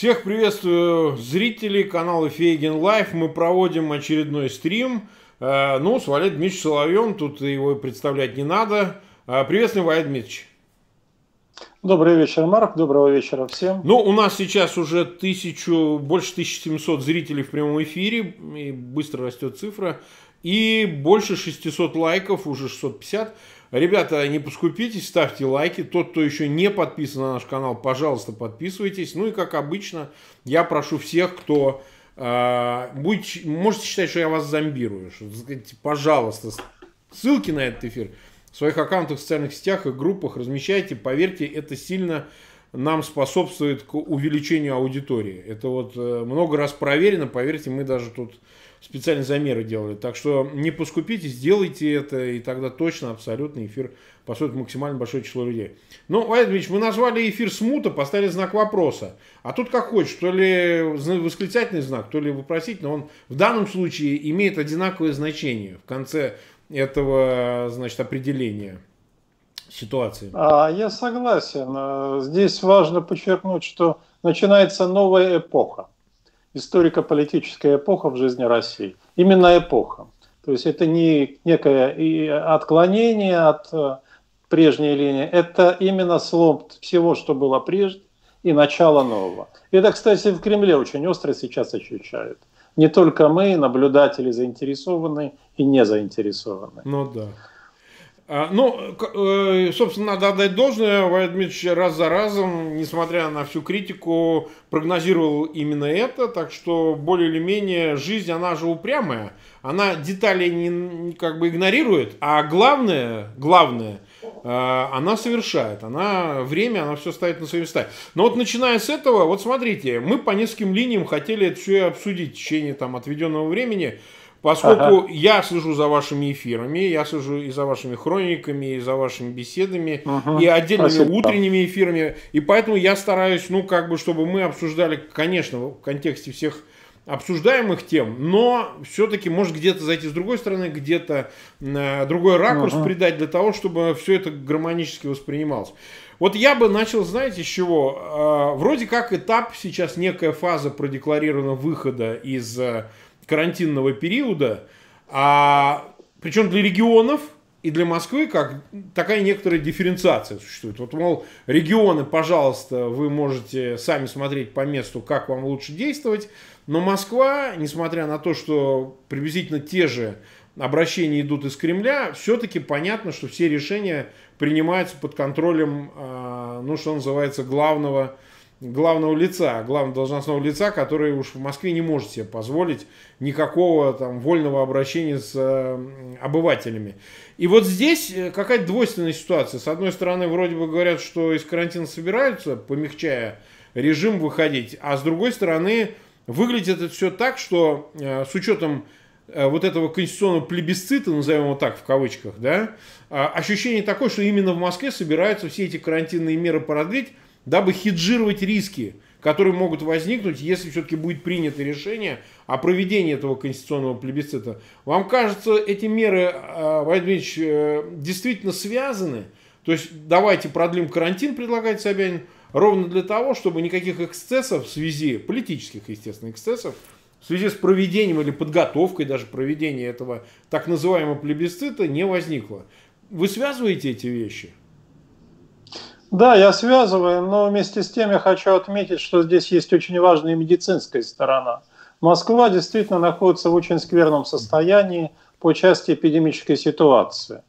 Всех приветствую зрителей канала Фейгин Live. Мы проводим очередной стрим. Э, ну, с Валерием Дмитриевичем Соловьем, тут его представлять не надо. Э, приветствую, Валерий Дмитриевич. Добрый вечер, Марк. Доброго вечера всем. Ну, у нас сейчас уже тысячу, больше 1700 зрителей в прямом эфире, и быстро растет цифра, и больше 600 лайков, уже 650. Ребята, не поскупитесь, ставьте лайки. Тот, кто еще не подписан на наш канал, пожалуйста, подписывайтесь. Ну и, как обычно, я прошу всех, кто э, будет, можете считать, что я вас зомбирую. Что, пожалуйста, ссылки на этот эфир в своих аккаунтах в социальных сетях и группах размещайте. Поверьте, это сильно нам способствует к увеличению аудитории. Это вот э, много раз проверено, поверьте, мы даже тут специальные замеры делали. Так что не поскупитесь, сделайте это, и тогда точно, абсолютно эфир посмотрит максимально большое число людей. Ну, Владимир мы назвали эфир смута, поставили знак вопроса. А тут как хочешь, то ли восклицательный знак, то ли вопросительный. Он в данном случае имеет одинаковое значение в конце этого, значит, определения ситуации. А, я согласен. Здесь важно подчеркнуть, что начинается новая эпоха историко-политическая эпоха в жизни России. Именно эпоха. То есть это не некое отклонение от э, прежней линии, это именно слом всего, что было прежде, и начало нового. Это, кстати, в Кремле очень остро сейчас ощущают. Не только мы, наблюдатели, заинтересованы и не заинтересованы. Ну да. А, ну, э, собственно, надо отдать должное. Валерий Дмитриевич раз за разом, несмотря на всю критику, прогнозировал именно это. Так что, более или менее, жизнь, она же упрямая. Она детали не как бы игнорирует, а главное, главное, э, она совершает. Она время, она все ставит на свои места. Но вот начиная с этого, вот смотрите, мы по нескольким линиям хотели это все обсудить в течение там отведенного времени. Поскольку ага. я слежу за вашими эфирами, я слежу и за вашими хрониками, и за вашими беседами, ага. и отдельными Спасибо. утренними эфирами, и поэтому я стараюсь, ну, как бы, чтобы мы обсуждали, конечно, в контексте всех обсуждаемых тем, но все-таки может где-то зайти с другой стороны, где-то э, другой ракурс ага. придать для того, чтобы все это гармонически воспринималось. Вот я бы начал, знаете, с чего? Э, вроде как этап, сейчас некая фаза продекларирована выхода из э, карантинного периода, а, причем для регионов и для Москвы как такая некоторая дифференциация существует. Вот, мол, регионы, пожалуйста, вы можете сами смотреть по месту, как вам лучше действовать, но Москва, несмотря на то, что приблизительно те же обращения идут из Кремля, все-таки понятно, что все решения принимаются под контролем, а, ну, что называется, главного главного лица, главного должностного лица, который уж в Москве не может себе позволить никакого там вольного обращения с э, обывателями. И вот здесь э, какая-то двойственная ситуация. С одной стороны, вроде бы говорят, что из карантина собираются, помягчая режим, выходить, а с другой стороны, выглядит это все так, что э, с учетом э, вот этого конституционного плебисцита, назовем его так в кавычках, да, э, ощущение такое, что именно в Москве собираются все эти карантинные меры продлить, дабы хеджировать риски, которые могут возникнуть, если все-таки будет принято решение о проведении этого конституционного плебисцита. Вам кажется, эти меры, э, Владимир э, действительно связаны? То есть давайте продлим карантин, предлагает Собянин, ровно для того, чтобы никаких эксцессов в связи, политических, естественно, эксцессов, в связи с проведением или подготовкой даже проведения этого так называемого плебисцита не возникло. Вы связываете эти вещи? Да, я связываю, но вместе с тем я хочу отметить, что здесь есть очень важная медицинская сторона. Москва действительно находится в очень скверном состоянии по части эпидемической ситуации.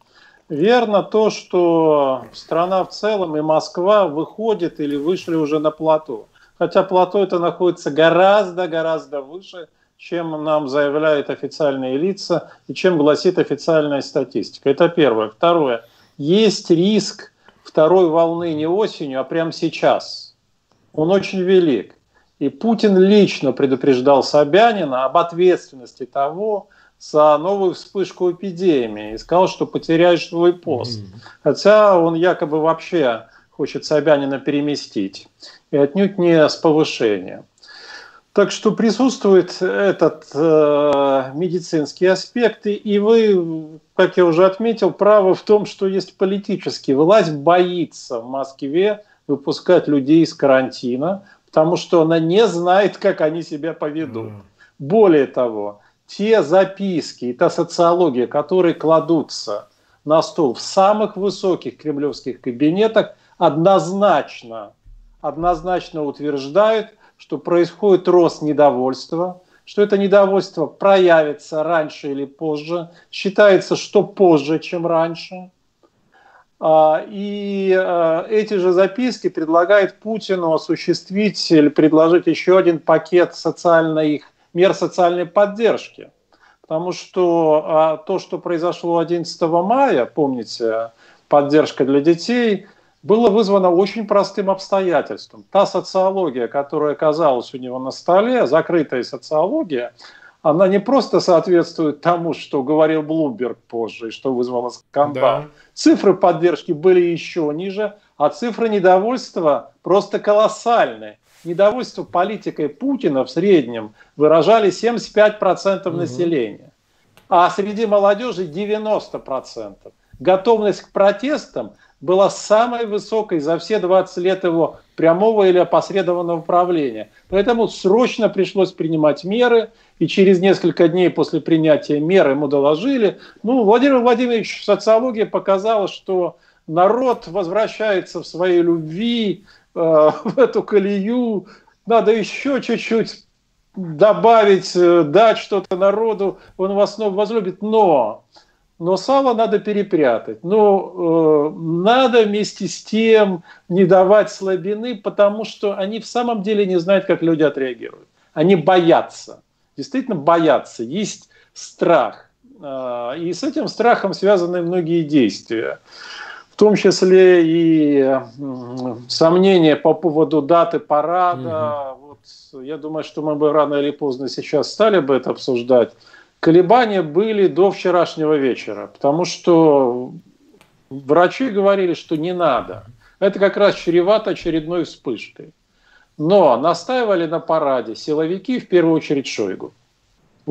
Верно то, что страна в целом и Москва выходит или вышли уже на плато. Хотя плато это находится гораздо-гораздо выше, чем нам заявляют официальные лица и чем гласит официальная статистика. Это первое. Второе. Есть риск второй волны не осенью, а прямо сейчас. Он очень велик. И Путин лично предупреждал Собянина об ответственности того за новую вспышку эпидемии и сказал, что потеряешь свой пост. Mm-hmm. Хотя он якобы вообще хочет Собянина переместить. И отнюдь не с повышением. Так что присутствует этот э, медицинский аспект, и вы, как я уже отметил, правы в том, что есть политический. Власть боится в Москве выпускать людей из карантина, потому что она не знает, как они себя поведут. Mm. Более того, те записки и та социология, которые кладутся на стол в самых высоких кремлевских кабинетах, однозначно, однозначно утверждают, что происходит рост недовольства, что это недовольство проявится раньше или позже. Считается, что позже, чем раньше. А, и а, эти же записки предлагают Путину осуществить или предложить еще один пакет социальной, мер социальной поддержки. Потому что а, то, что произошло 11 мая, помните, поддержка для детей, было вызвано очень простым обстоятельством. Та социология, которая оказалась у него на столе, закрытая социология, она не просто соответствует тому, что говорил Блумберг позже, и что вызвало скандал. Да. Цифры поддержки были еще ниже, а цифры недовольства просто колоссальные. Недовольство политикой Путина в среднем выражали 75% угу. населения, а среди молодежи 90%. Готовность к протестам была самой высокой за все 20 лет его прямого или опосредованного правления. Поэтому срочно пришлось принимать меры, и через несколько дней после принятия мер ему доложили. Ну, Владимир Владимирович, социология показала, что народ возвращается в своей любви, э, в эту колею, надо еще чуть-чуть добавить, э, дать что-то народу, он вас снова возлюбит, но но сало надо перепрятать. Но э, надо вместе с тем не давать слабины, потому что они в самом деле не знают, как люди отреагируют. Они боятся, действительно боятся, есть страх. Э, и с этим страхом связаны многие действия. В том числе и э, сомнения по поводу даты парада. Угу. Вот, я думаю, что мы бы рано или поздно сейчас стали бы это обсуждать колебания были до вчерашнего вечера, потому что врачи говорили, что не надо. Это как раз чревато очередной вспышкой. Но настаивали на параде силовики, в первую очередь Шойгу.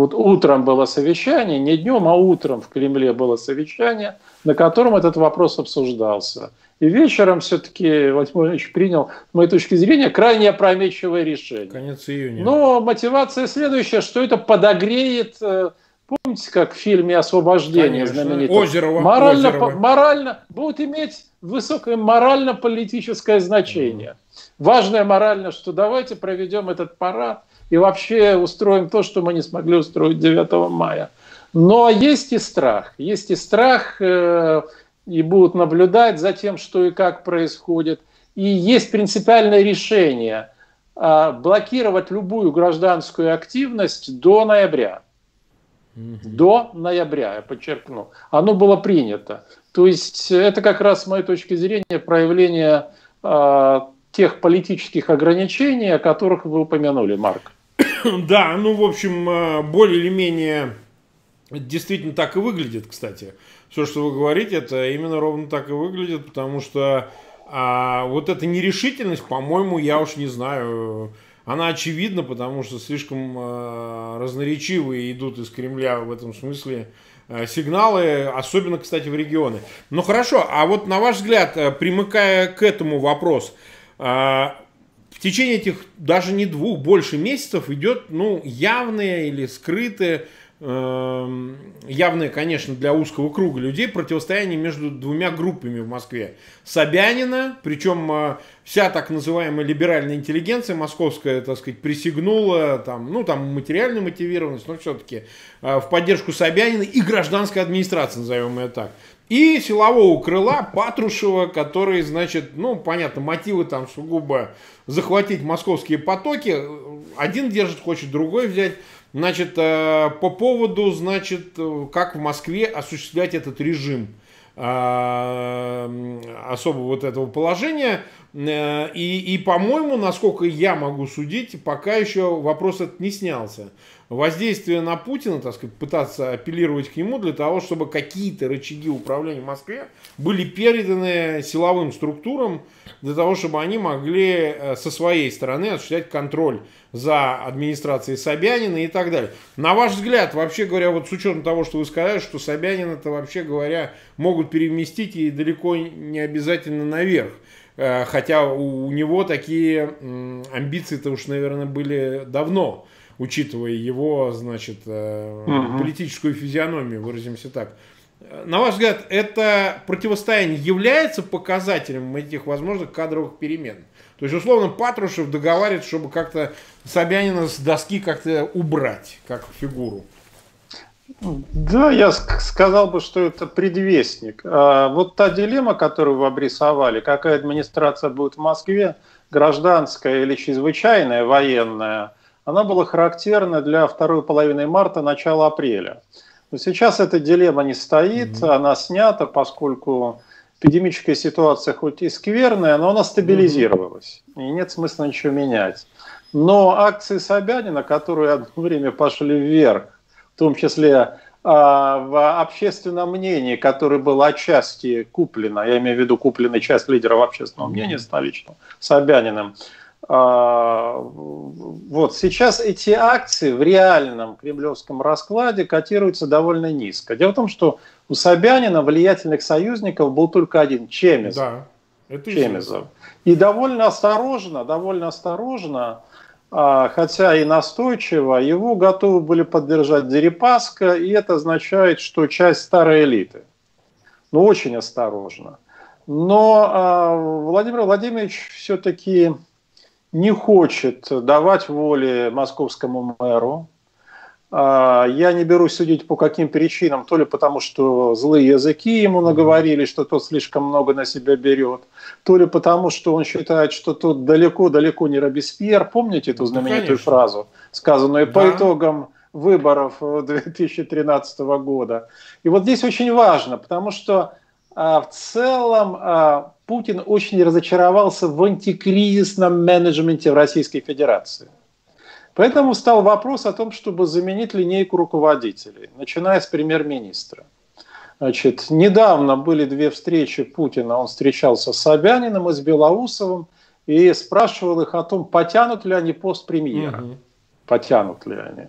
Вот утром было совещание, не днем, а утром в Кремле было совещание, на котором этот вопрос обсуждался. И вечером все-таки Владимир Ильич принял, с моей точки зрения, крайне опрометчивое решение. Конец июня. Но мотивация следующая, что это подогреет э, Помните, как в фильме «Освобождение» знаменитом? Озерово. Морально, Озерово. морально, будет иметь высокое морально-политическое значение. Важное морально, что давайте проведем этот парад и вообще устроим то, что мы не смогли устроить 9 мая. Но есть и страх. Есть и страх, э, и будут наблюдать за тем, что и как происходит. И есть принципиальное решение э, блокировать любую гражданскую активность до ноября до ноября, я подчеркну, оно было принято. То есть это как раз, с моей точки зрения, проявление э, тех политических ограничений, о которых вы упомянули, Марк. Да, ну, в общем, а, более или менее действительно так и выглядит, кстати. Все, что вы говорите, это именно ровно так и выглядит, потому что а, вот эта нерешительность, по-моему, я уж не знаю, она очевидна, потому что слишком э, разноречивые идут из Кремля в этом смысле э, сигналы, особенно, кстати, в регионы. Ну хорошо, а вот на ваш взгляд, э, примыкая к этому вопрос, э, в течение этих даже не двух, больше месяцев идет ну, явные или скрытые Эм, явное, конечно, для узкого круга людей противостояние между двумя группами в Москве. Собянина, причем э, вся так называемая либеральная интеллигенция московская, так сказать, присягнула, там, ну, там, материальную мотивированность, но все-таки э, в поддержку Собянина и гражданской администрации, назовем ее так. И силового крыла Патрушева, который, значит, ну, понятно, мотивы там сугубо захватить московские потоки. Один держит, хочет другой взять. Значит, э, по поводу, значит, как в Москве осуществлять этот режим э, особого вот этого положения. Э, и, и по-моему, насколько я могу судить, пока еще вопрос этот не снялся. воздействие на Путина, так сказать, пытаться апеллировать к нему для того, чтобы какие-то рычаги управления в Москве были переданы силовым структурам, для того, чтобы они могли э, со своей стороны осуществлять контроль за администрацией Собянина и так далее. На ваш взгляд, вообще говоря, вот с учетом того, что вы сказали, что Собянин это вообще говоря могут переместить и далеко не обязательно наверх. Э, хотя у него такие амбиции-то уж, наверное, были давно, учитывая его, значит, угу. политическую физиономию, выразимся так. На ваш взгляд, это противостояние является показателем этих возможных кадровых перемен? То есть, условно, Патрушев договаривается, чтобы как-то Собянина с доски как-то убрать, как фигуру. Да, я сказал бы, что это предвестник. А вот та дилемма, которую вы обрисовали, какая администрация будет в Москве, гражданская или чрезвычайная, военная, она была характерна для второй половины марта, начала апреля. Но сейчас эта дилемма не стоит, mm-hmm. она снята, поскольку эпидемическая ситуация хоть и скверная, но она стабилизировалась. Mm-hmm. И нет смысла ничего менять. Но акции Собянина, которые одно время пошли вверх, том числе а, в общественном мнении, которое было отчасти куплено, я имею в виду купленная часть лидеров общественного мнения столичного, Собяниным, а, вот сейчас эти акции в реальном кремлевском раскладе котируются довольно низко. Дело в том, что у Собянина влиятельных союзников был только один – Чемизов. Да, это Чемизов. И довольно осторожно, довольно осторожно, хотя и настойчиво, его готовы были поддержать Дерипаска, и это означает, что часть старой элиты. Ну, очень осторожно. Но а, Владимир Владимирович все-таки не хочет давать воли московскому мэру. А, я не берусь судить по каким причинам, то ли потому, что злые языки ему наговорили, что тот слишком много на себя берет, то ли потому, что он считает, что тот далеко-далеко не Робеспьер. Помните эту знаменитую ну, фразу, сказанную да. по итогам выборов 2013 года? И вот здесь очень важно, потому что а, в целом а, Путин очень разочаровался в антикризисном менеджменте в Российской Федерации. Поэтому стал вопрос о том, чтобы заменить линейку руководителей, начиная с премьер-министра. Значит, недавно были две встречи Путина. Он встречался с Собяниным и с Белоусовым и спрашивал их о том, потянут ли они пост премьера. Угу. Потянут ли они.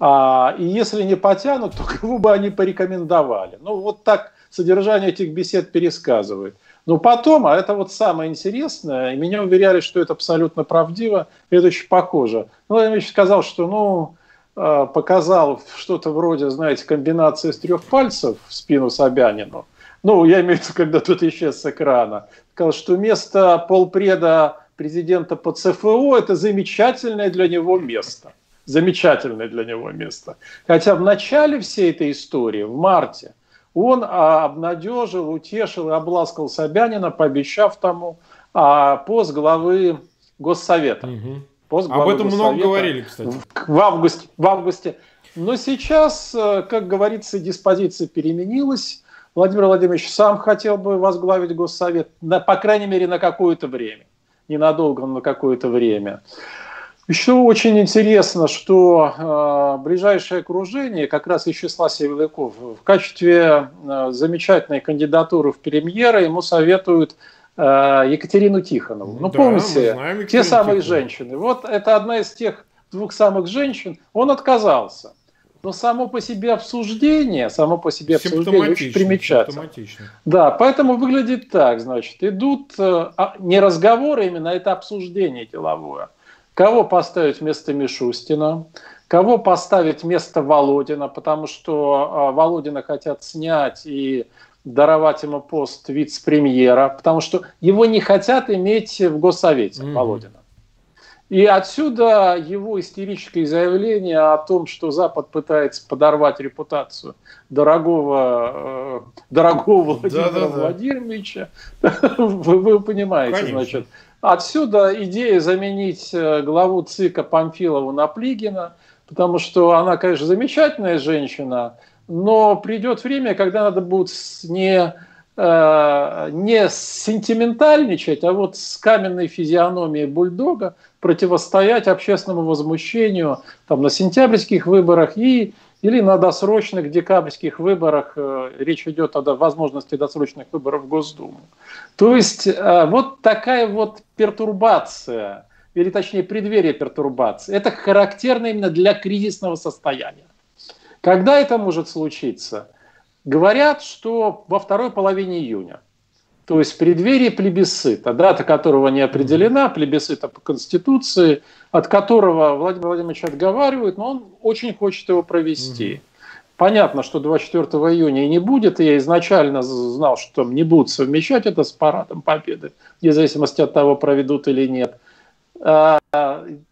А, и если не потянут, то кого бы они порекомендовали. Ну, вот так содержание этих бесед пересказывает. Но потом, а это вот самое интересное, и меня уверяли, что это абсолютно правдиво, это очень похоже. Ну, Владимир сказал, что, ну, а, показал что-то вроде, знаете, комбинации из трех пальцев в спину Собянину. Ну, я имею в виду, когда тот исчез с экрана. Сказал, что место полпреда президента по ЦФО – это замечательное для него место. Замечательное для него место. Хотя в начале всей этой истории, в марте, он а, обнадежил, утешил и обласкал Собянина, пообещав тому а, пост главы Госсовета. Угу. Пост главы Об этом Госсовета много говорили, кстати. В августе, в августе. Но сейчас, э, как говорится, диспозиция переменилась. Владимир Владимирович сам хотел бы возглавить Госсовет, на, по крайней мере, на какое-то время. Ненадолго, но на какое-то время. Еще очень интересно, что э, ближайшее окружение, как раз из числа силовиков, в качестве э, замечательной кандидатуры в премьера ему советуют э, Екатерину Тихонову. Ну, да, помните, те самые Тихонову. женщины. Вот это одна из тех двух самых женщин. Он отказался. Но само по себе обсуждение, само по себе обсуждение очень примечательно. Да, поэтому выглядит так, значит, идут э, а, не разговоры именно, а это обсуждение деловое. Кого поставить вместо Мишустина? Кого поставить вместо Володина? Потому что а, Володина хотят снять и даровать ему пост вице-премьера, потому что его не хотят иметь в Госсовете, mm-hmm. Володина. И отсюда его истерическое заявление о том, что Запад пытается подорвать репутацию дорогого, э, дорогого Владимира да, да, да. Владимировича. вы, вы понимаете, Конечно. значит. Отсюда идея заменить э, главу ЦИКа Памфилову на Плигина, потому что она, конечно, замечательная женщина, но придет время, когда надо будет не э, не сентиментальничать, а вот с каменной физиономией бульдога противостоять общественному возмущению там, на сентябрьских выборах и или на досрочных декабрьских выборах, э, речь идет о возможности досрочных выборов в Госдуму. То есть э, вот такая вот пертурбация, или точнее преддверие пертурбации, это характерно именно для кризисного состояния. Когда это может случиться? Говорят, что во второй половине июня. То есть в преддверии плебисцита, дата которого не определена, плебисцита по Конституции, от которого Владимир Владимирович отговаривает, но он очень хочет его провести. Угу. Понятно, что 24 июня и не будет, и я изначально знал, что не будут совмещать это с парадом Победы, вне зависимости от того, проведут или нет. А,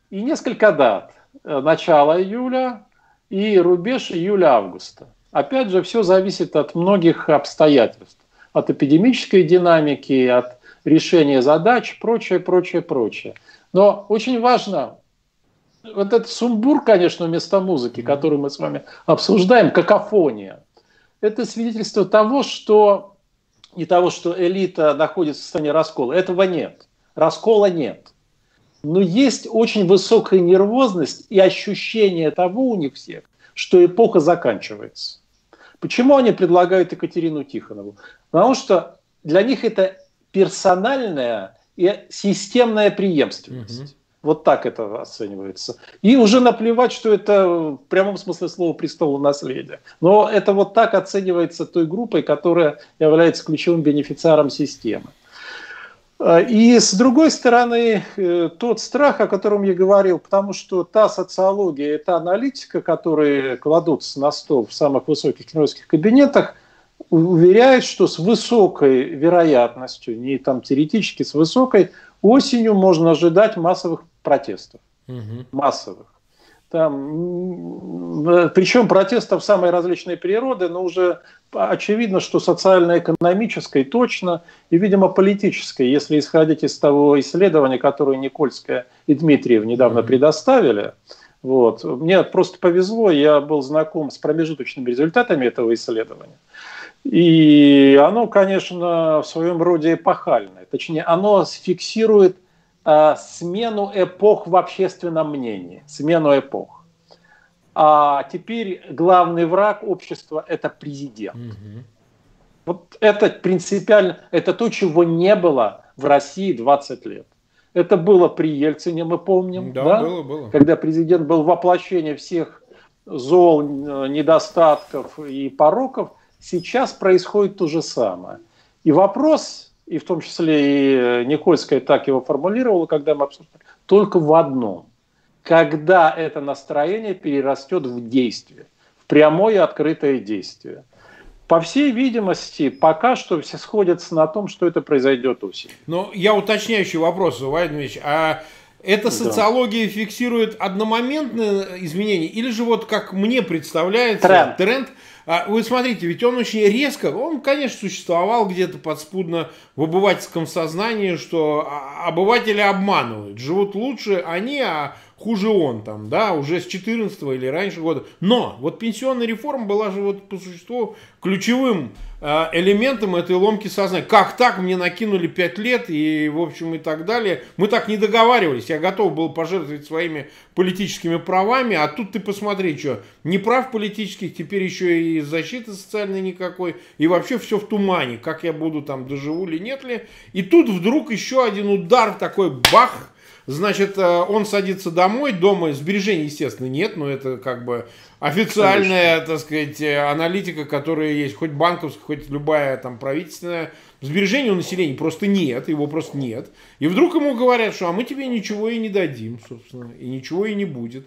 и несколько дат. Начало июля и рубеж июля-августа. Опять же, все зависит от многих обстоятельств от эпидемической динамики, от решения задач, прочее, прочее, прочее. Но очень важно, вот этот сумбур, конечно, вместо музыки, который мы с вами обсуждаем, какофония, это свидетельство того, что не того, что элита находится в состоянии раскола. Этого нет. Раскола нет. Но есть очень высокая нервозность и ощущение того у них всех, что эпоха заканчивается. Почему они предлагают Екатерину Тихонову? Потому что для них это персональная и системная преемственность. Угу. Вот так это оценивается. И уже наплевать, что это в прямом смысле слова престол наследия. Но это вот так оценивается той группой, которая является ключевым бенефициаром системы. А, и с другой стороны, э, тот страх, о котором я говорил, потому что та социология, та аналитика, которые кладутся на стол в самых высоких кремлевских кабинетах, уверяет, что с высокой вероятностью, не там теоретически, с высокой осенью можно ожидать массовых протестов. Угу. Массовых. Там, причем протестов самой различной природы, но уже очевидно, что социально-экономической точно и, видимо, политической, если исходить из того исследования, которое Никольская и Дмитриев недавно mm-hmm. предоставили. Вот. Мне просто повезло, я был знаком с промежуточными результатами этого исследования. И оно, конечно, в своем роде эпохальное. Точнее, оно фиксирует э, смену эпох в общественном мнении, смену эпох. А теперь главный враг общества – это президент. Угу. Вот это принципиально, это то, чего не было в России 20 лет. Это было при Ельцине, мы помним, да, да? Было, было. когда президент был воплощение всех зол, э, недостатков и пороков – Сейчас происходит то же самое. И вопрос, и в том числе и Никольская так его формулировала, когда мы обсуждали, только в одном. Когда это настроение перерастет в действие, в прямое открытое действие. По всей видимости, пока что все сходятся на том, что это произойдет осенью. Но я уточняющий вопрос, Владимир а эта социология да. фиксирует одномоментные изменения или же вот как мне представляется тренд, тренд а, вы смотрите, ведь он очень резко, он, конечно, существовал где-то подспудно в обывательском сознании, что а, обыватели обманывают, живут лучше они, а хуже он там, да, уже с 14 или раньше года. Но вот пенсионная реформа была же вот по существу ключевым э, элементом этой ломки сознания. Как так мне накинули 5 лет и, в общем, и так далее. Мы так не договаривались. Я готов был пожертвовать своими политическими правами, а тут ты посмотри, что не прав политических, теперь еще и защиты социальной никакой, и вообще все в тумане, как я буду там, доживу ли, нет ли. И тут вдруг еще один удар такой, бах, Значит, э, он садится домой, дома сбережений, естественно, нет, но это как бы официальная, Конечно. так сказать, э, аналитика, которая есть, хоть банковская, хоть любая там правительственная. Сбережений у населения просто нет, его просто нет. И вдруг ему говорят, что а мы тебе ничего и не дадим, собственно, и ничего и не будет.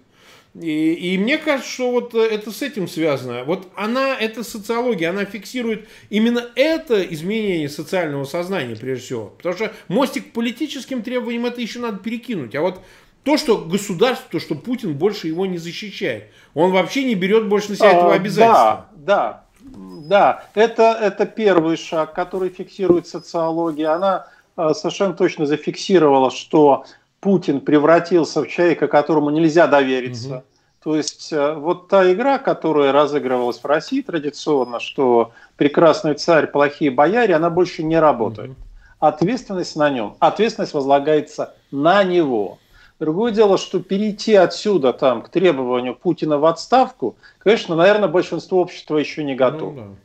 И, и мне кажется, что вот э, это с этим связано. Вот она, эта социология, она фиксирует именно это изменение социального сознания, прежде всего. Потому что мостик к политическим требованиям это еще надо перекинуть. А вот то, что государство, то, что Путин больше его не защищает. Он вообще не берет больше на себя а, этого обязательства. Да, да, да. Это, это первый шаг, который фиксирует социология. Она э, совершенно точно зафиксировала, что Путин превратился в человека, которому нельзя довериться. Угу. То есть э, вот та игра, которая разыгрывалась в России традиционно, что прекрасный царь, плохие бояре, она больше не работает. Ответственность на нем, ответственность возлагается на него. Другое дело, что перейти отсюда там, к требованию Путина в отставку, конечно, наверное, большинство общества еще не готово. Ну,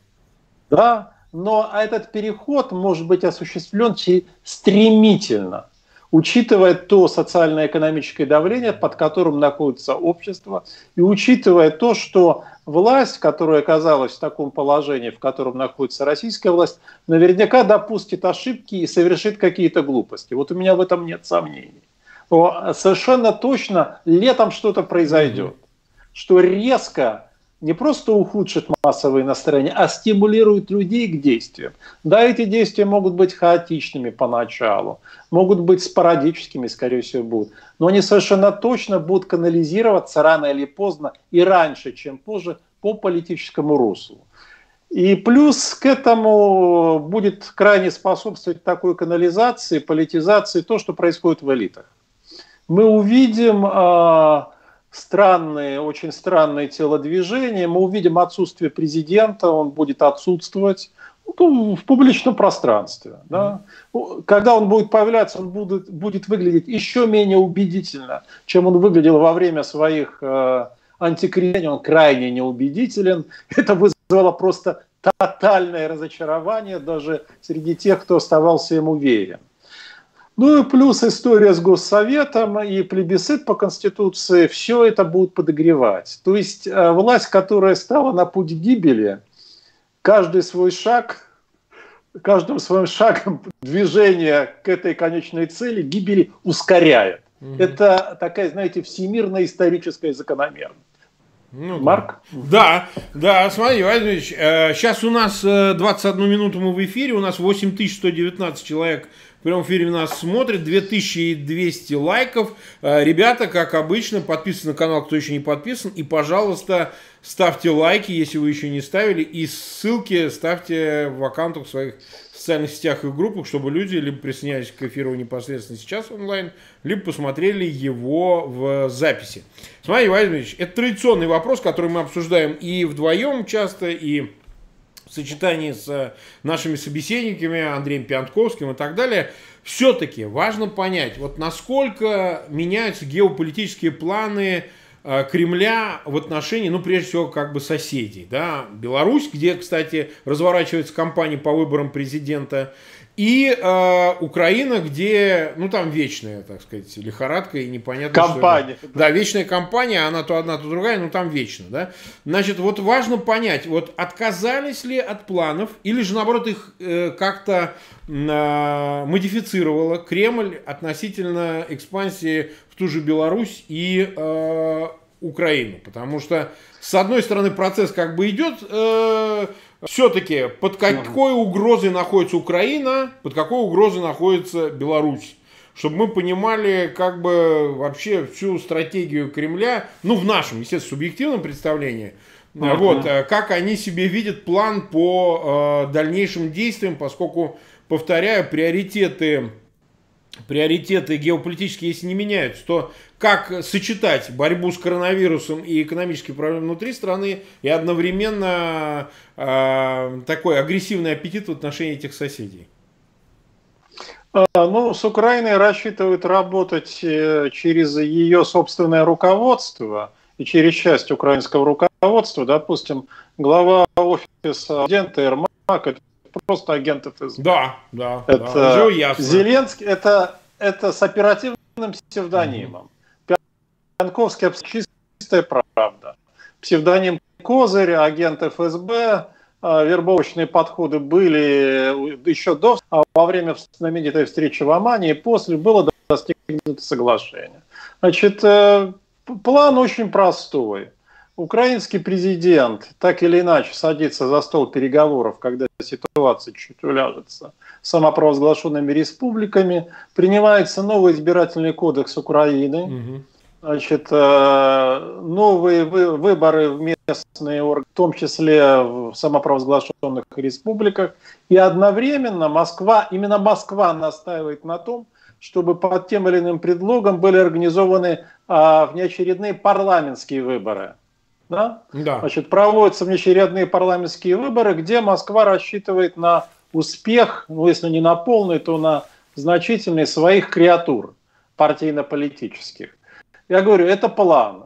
да. да, но этот переход может быть осуществлен стремительно учитывая то социально-экономическое давление, под которым находится общество, и учитывая то, что власть, которая оказалась в таком положении, в котором находится российская власть, наверняка допустит ошибки и совершит какие-то глупости. Вот у меня в этом нет сомнений. Но совершенно точно летом что-то произойдет, что резко не просто ухудшит массовые настроения, а стимулирует людей к действиям. Да, эти действия могут быть хаотичными поначалу, могут быть спорадическими, скорее всего, будут, но они совершенно точно будут канализироваться рано или поздно и раньше, чем позже по политическому руслу. И плюс к этому будет крайне способствовать такой канализации, политизации то, что происходит в элитах. Мы увидим а, странные, очень странные телодвижения. Мы увидим отсутствие президента, он будет отсутствовать ну, в публичном пространстве. Да? Когда он будет появляться, он будет, будет выглядеть еще менее убедительно, чем он выглядел во время своих э, антикризисов. Он крайне неубедителен. Это вызвало просто тотальное разочарование даже среди тех, кто оставался ему верен. Ну и плюс история с Госсоветом и плебисцит по Конституции, все это будет подогревать. То есть э, власть, которая стала на путь гибели, каждый свой шаг, каждым своим шагом движение к этой конечной цели гибели ускоряет. Угу. Это такая, знаете, всемирная историческая закономерность. Ну, Марк? Да, да, смотри, Владимирович, э, сейчас у нас 21 э, минуту мы в эфире, у нас 8119 человек прямом эфире нас смотрит, 2200 лайков. Э, ребята, как обычно, подписывайтесь на канал, кто еще не подписан. И, пожалуйста, ставьте лайки, если вы еще не ставили. И ссылки ставьте в аккаунтах своих социальных сетях и группах, чтобы люди либо присоединялись к эфиру непосредственно сейчас онлайн, либо посмотрели его в записи. Смотри, Владимир это традиционный вопрос, который мы обсуждаем и вдвоем часто, и сочетании с нашими собеседниками, Андреем Пиантковским и так далее, все-таки важно понять, вот насколько меняются геополитические планы э, Кремля в отношении, ну, прежде всего, как бы соседей, да, Беларусь, где, кстати, разворачивается кампания по выборам президента, и э, Украина, где, ну там вечная, так сказать, лихорадка и непонятно Компания. Что да, вечная компания, она то одна, то другая, но там вечно, да. Значит, вот важно понять, вот отказались ли от планов, или же наоборот их э, как-то э, модифицировала Кремль относительно экспансии в ту же Беларусь и э, Украину. Потому что, с одной стороны, процесс как бы идет... Э, все-таки под какой угрозой находится Украина, под какой угрозой находится Беларусь? Чтобы мы понимали как бы вообще всю стратегию Кремля, ну в нашем, естественно, субъективном представлении, uh-huh. вот, э, как они себе видят план по э, дальнейшим действиям, поскольку, повторяю, приоритеты приоритеты геополитические, если не меняются, то как сочетать борьбу с коронавирусом и экономические проблемы внутри страны и одновременно э, такой агрессивный аппетит в отношении этих соседей? А, ну, с Украиной рассчитывают работать э, через ее собственное руководство и через часть украинского руководства. Допустим, глава офиса президента Ермак – это просто агент ФСБ. Да, да. Это да, ясно. Зеленский, это, это с оперативным псевдонимом. Mm-hmm. Пьянковский чистая правда. Псевдоним Козырь, агент ФСБ, а, вербовочные подходы были еще до, а во время знаменитой встречи в Омане и после было достигнуто соглашение. Значит, э, план очень простой. Украинский президент так или иначе садится за стол переговоров, когда ситуация чуть уляжется, самопровозглашенными республиками, принимается новый избирательный кодекс Украины, угу. значит, э, новые выборы в местные органы, в том числе в самопровозглашенных республиках, и одновременно Москва, именно Москва настаивает на том, чтобы под тем или иным предлогом были организованы а, внеочередные парламентские выборы. Да? Да. Значит, проводятся внеочередные парламентские выборы, где Москва рассчитывает на успех, ну если не на полный, то на значительный своих креатур партийно-политических. Я говорю, это план.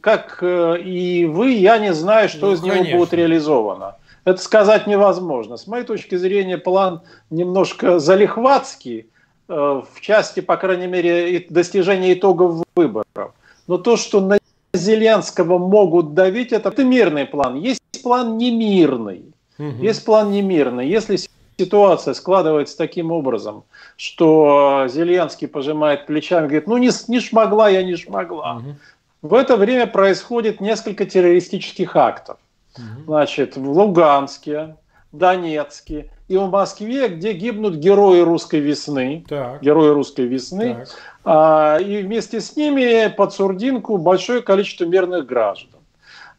Как э, и вы, я не знаю, что ну, из конечно. него будет реализовано. Это сказать невозможно. С моей точки зрения, план немножко залихватский, э, в части, по крайней мере, достижения итогов выборов. Но то, что на Зеленского могут давить, это, это мирный план. Есть план немирный. Угу. Есть план немирный. Если ситуация складывается таким образом, что Зеленский пожимает плечами и говорит, ну не, не шмогла, я не шмогла. Угу. В это время происходит несколько террористических актов. Угу. Значит, в Луганске, Донецке и в Москве, где гибнут герои русской весны. Так. Герои русской весны. Так. А, и вместе с ними под сурдинку большое количество мирных граждан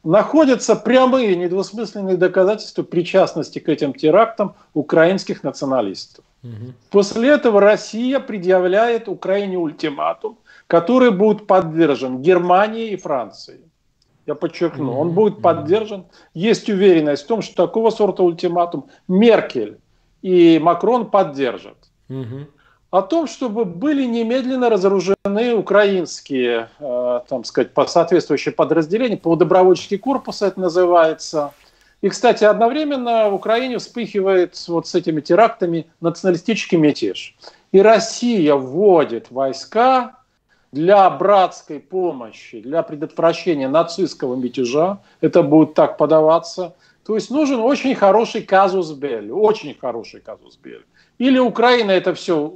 находятся прямые недвусмысленные доказательства причастности к этим терактам украинских националистов. Угу. После этого Россия предъявляет Украине ультиматум, который будет поддержан Германией и Францией. Я подчеркну, он будет поддержан. Есть уверенность в том, что такого сорта ультиматум Меркель и Макрон поддержат. Угу о том, чтобы были немедленно разоружены украинские, э, там сказать, по соответствующие подразделения, полудобровольческий корпус это называется. И, кстати, одновременно в Украине вспыхивает вот с этими терактами националистический мятеж. И Россия вводит войска для братской помощи, для предотвращения нацистского мятежа. Это будет так подаваться. То есть нужен очень хороший казус Белли, очень хороший казус Белли. Или Украина это все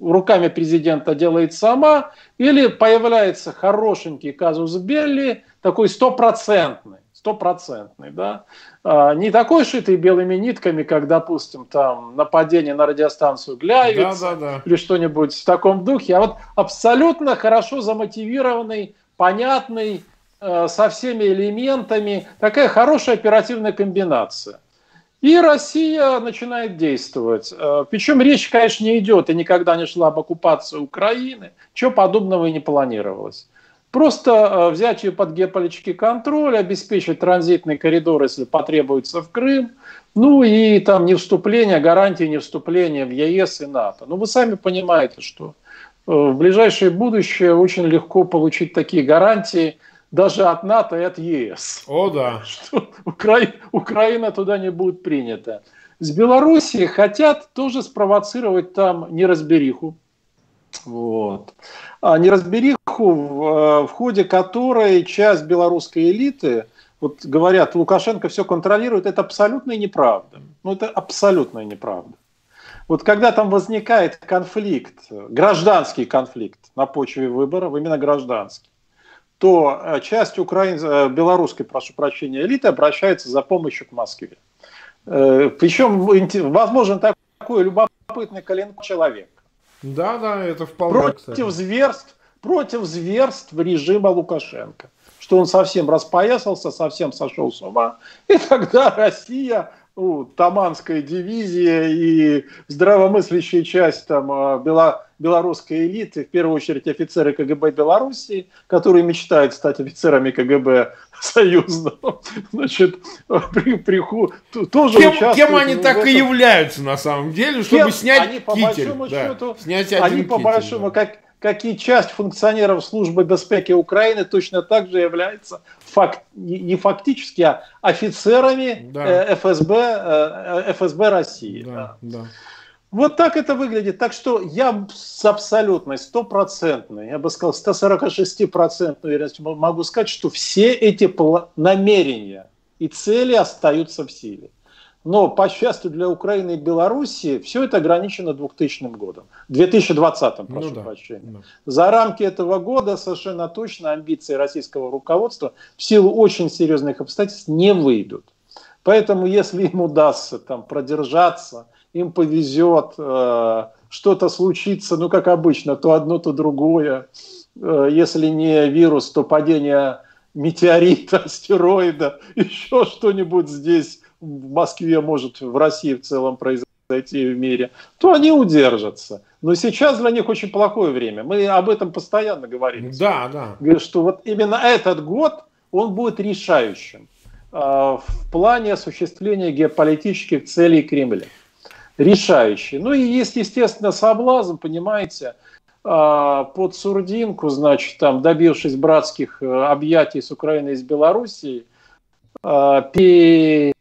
руками президента делает сама, или появляется хорошенький казус Белли, такой стопроцентный, стопроцентный, да, а, не такой шитый белыми нитками, как, допустим, там нападение на радиостанцию Гляевиц да, да, да. или что-нибудь в таком духе, а вот абсолютно хорошо замотивированный, понятный, э, со всеми элементами, такая хорошая оперативная комбинация. И Россия начинает действовать. Э, Причем речь, конечно, не идет и никогда не шла об оккупации Украины. Чего подобного и не планировалось. Просто э, взять ее под геополитический контроль, обеспечить транзитный коридор, если потребуется, в Крым, ну и там не вступление, гарантии не вступления в ЕС и НАТО. Ну вы сами понимаете, что э, в ближайшее будущее очень легко получить такие гарантии – даже от НАТО и от ЕС. О, да. Что Укра... Украина туда не будет принята. С Белоруссией хотят тоже спровоцировать там неразбериху. Вот. А неразбериху, в, э, в ходе которой часть белорусской элиты, вот говорят, Лукашенко все контролирует, это абсолютная неправда. Ну, это абсолютная неправда. Вот когда там возникает конфликт, гражданский конфликт на почве выборов, именно гражданский, то э, часть украин... Э, белорусской, прошу прощения, элиты обращается за помощью к Москве. Причем, возможно, такой любопытный коленко человек. Да, да, это вполне, против кстати. зверств, против зверств режима Лукашенко. Что он совсем распоясался, совсем сошел с ума. И тогда Россия ну, Таманская дивизия и здравомыслящая часть там, а, бело, белорусской элиты, в первую очередь офицеры КГБ Белоруссии, которые мечтают стать офицерами КГБ союзного, значит, при, при, тоже кем, участвуют. Кем они так и являются на самом деле, чтобы кем? снять они, по китель. Большому да, счету, снять один они китель, по большому, да. как, как и часть функционеров службы безопасности Украины точно так же является факт, не фактически, а офицерами да. Э, ФСБ, э, ФСБ России. Да, да. Вот так это выглядит. Так что я с абсолютной, стопроцентной, я бы сказал, 146-процентной уверенностью могу сказать, что все эти намерения и цели остаются в силе. Но, по счастью для Украины и Белоруссии, все это ограничено 2000 годом. 2020, прошу ну, да, прощения. Да. За рамки этого года совершенно точно амбиции российского руководства в силу очень серьезных обстоятельств не выйдут. Поэтому, если им удастся там продержаться, им повезет, э, что-то случится, ну, как обычно, то одно, то другое. Э, если не вирус, то падение метеорита, астероида, еще что-нибудь здесь в Москве, может, в России в целом произойти. в мире, то они удержатся. Но сейчас для них очень плохое время. Мы об этом постоянно говорим. Да, да. Что вот именно этот год, он будет решающим э, в плане осуществления геополитических целей Кремля. Решающий. Ну и есть, естественно, соблазн, понимаете, э, под сурдинку, значит, там, добившись братских э, объятий с Украиной и с Белоруссией, э,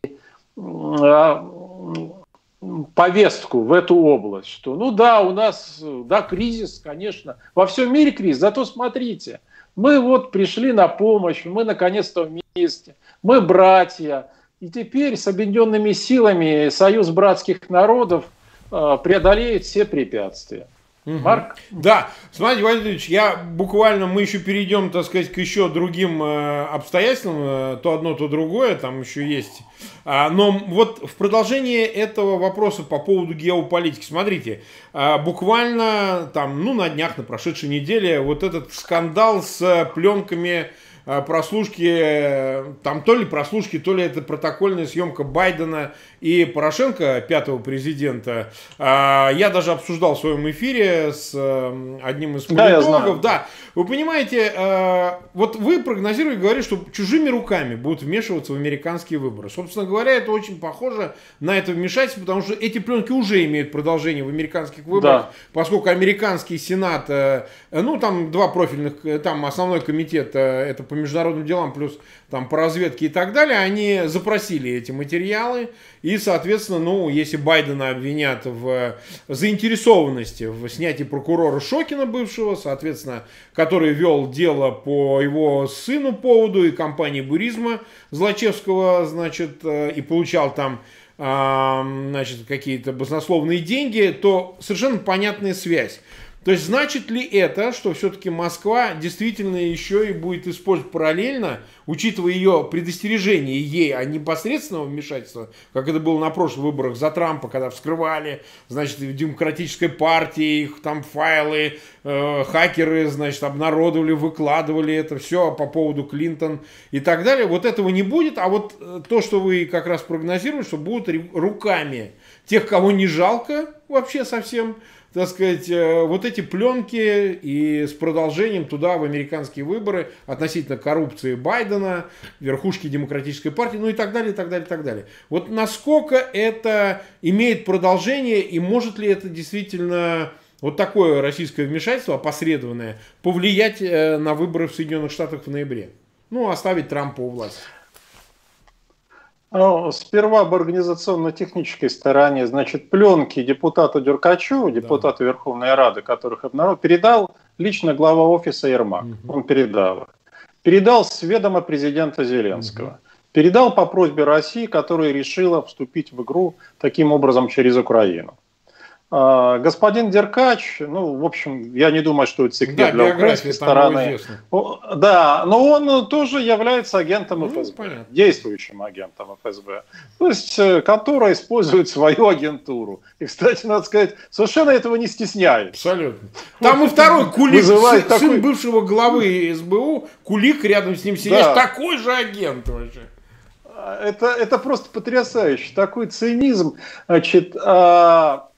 повестку в эту область, что ну да, у нас, да, кризис, конечно, во всем мире кризис, зато смотрите, мы вот пришли на помощь, мы наконец-то вместе, мы братья, и теперь с объединенными силами Союз братских народов э, преодолеет все препятствия. Угу. Марк? Да, смотрите, Валерьевич, я буквально, мы еще перейдем, так сказать, к еще другим э, обстоятельствам, э, то одно, то другое, там еще есть. А, но вот в продолжении этого вопроса по поводу геополитики, смотрите, а, буквально там, ну, на днях, на прошедшей неделе, вот этот скандал с пленками Э, прослушки, э, там то ли прослушки, то ли это протокольная съемка Байдена и Порошенко, пятого президента. А, я даже обсуждал в своем эфире с э, одним из политологов. Да, да, вы понимаете, вот вы прогнозируете, говорите, что чужими руками будут вмешиваться в американские выборы. Собственно говоря, это очень похоже на это вмешательство, потому что эти пленки уже имеют продолжение в американских выборах, да. поскольку американский сенат, ну там два профильных, там основной комитет, это международным делам, плюс там по разведке и так далее, они запросили эти материалы. И, соответственно, ну, если Байдена обвинят в заинтересованности в снятии прокурора Шокина бывшего, соответственно, который вел дело по его сыну поводу и компании Буризма Злачевского, значит, э, и получал там значит, какие-то баснословные деньги, то совершенно понятная связь. То есть значит ли это, что все-таки Москва действительно еще и будет использовать параллельно, учитывая ее предостережение ей о непосредственного вмешательства, как это было на прошлых выборах за Трампа, когда вскрывали, значит, демократической партии, их там файлы, э, хакеры, значит, обнародовали, выкладывали это все по поводу Клинтон и так далее. Вот этого не будет, а вот э, то, что вы как раз прогнозируете, что будут руками тех, кого не жалко вообще совсем, так сказать, э, вот эти пленки и с продолжением туда в американские выборы относительно коррупции Байдена, верхушки демократической партии, ну и так далее, и так далее, и так далее. Вот насколько это имеет продолжение и может ли это действительно вот такое российское вмешательство опосредованное повлиять э, на выборы в Соединенных Штатах в ноябре? Ну, оставить Трампа у власти. Ну, сперва об организационно-технической стороне. Значит, пленки депутату Дюркачу, депутату да. Верховной Рады, которых обнародовал, передал лично глава офиса Ермак. Угу. Он передал их. Передал с ведома президента Зеленского. Угу. Передал по просьбе России, которая решила вступить в игру таким образом через Украину. А, господин Деркач, ну, в общем, я не думаю, что это секрет да, для украинской стороны. Да, но он тоже является агентом ну, ФСБ, понятно. действующим агентом ФСБ, то есть, э, который использует свою агентуру. И, кстати, надо сказать, совершенно этого не стесняется. Абсолютно. Там и второй Кулик, сын, такой... сын бывшего главы СБУ, Кулик рядом с ним сидишь, да. такой же агент вообще. Это, это просто потрясающе. Такой цинизм. Значит, а,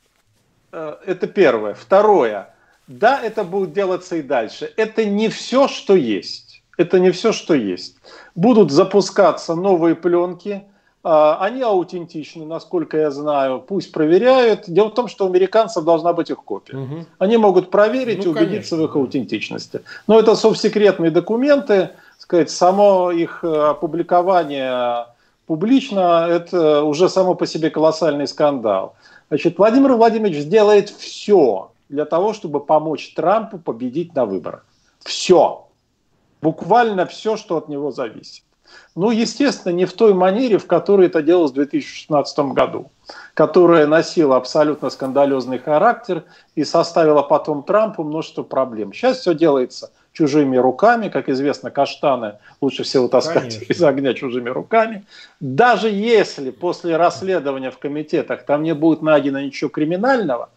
это первое. Второе. Да, это будет делаться и дальше. Это не все, что есть. Это не все, что есть. Будут запускаться новые пленки. А, они аутентичны, насколько я знаю. Пусть проверяют. Дело в том, что у американцев должна быть их копия. Угу. Они могут проверить ну, и убедиться конечно. в их аутентичности. Но это совсекретные документы. Сказать, само их э, опубликование публично, это уже само по себе колоссальный скандал. Значит, Владимир Владимирович сделает все для того, чтобы помочь Трампу победить на выборах. Все. Буквально все, что от него зависит. Ну, естественно, не в той манере, в которой это делалось в 2016 году, которая носила абсолютно скандалезный характер и составила потом Трампу множество проблем. Сейчас все делается чужими руками. Как известно, каштаны лучше всего таскать Конечно. из огня чужими руками. Даже если после расследования в комитетах там не будет найдено ничего криминального,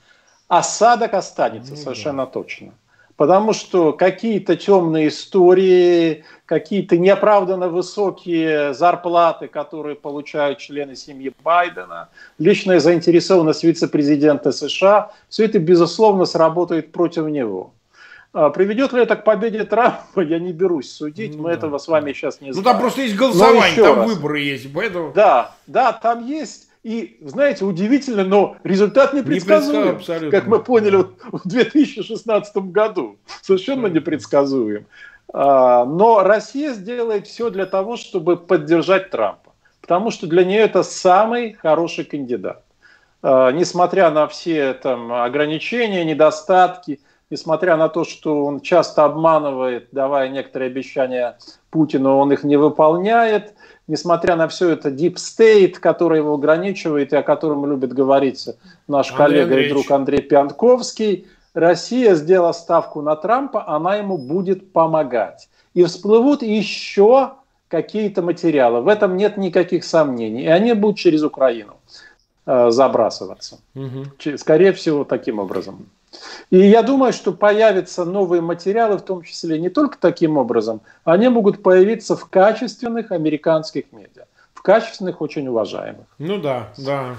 осадок останется ну, совершенно да. точно. Потому что какие-то темные истории, какие-то неоправданно высокие зарплаты, которые получают члены семьи Байдена, личная заинтересованность вице-президента США, все это, безусловно, сработает против него. А приведет ли это к победе Трампа, я не берусь судить, ну, мы да. этого с вами сейчас не знаем. Ну там просто есть голосование, там раз. выборы есть, поэтому... Да, да, там есть. И, знаете, удивительно, но результат непредсказуем, не как мы поняли в 2016 году. Совершенно непредсказуем. А, но Россия сделает все для того, чтобы поддержать Трампа. Потому что для нее это самый хороший кандидат. А, несмотря на все там, ограничения, недостатки – несмотря на то, что он часто обманывает, давая некоторые обещания Путину, он их не выполняет, несмотря на все это deep state, который его ограничивает и о котором любит говорить наш Андрей коллега Андреевич. и друг Андрей Пьянковский, Россия сделала ставку на Трампа, она ему будет помогать. И всплывут еще какие-то материалы. В этом нет никаких сомнений. И они будут через Украину э, забрасываться. Угу. Скорее всего, таким образом. И я думаю, что появятся новые материалы, в том числе не только таким образом, они могут появиться в качественных американских медиа качественных, очень уважаемых. Ну да, да.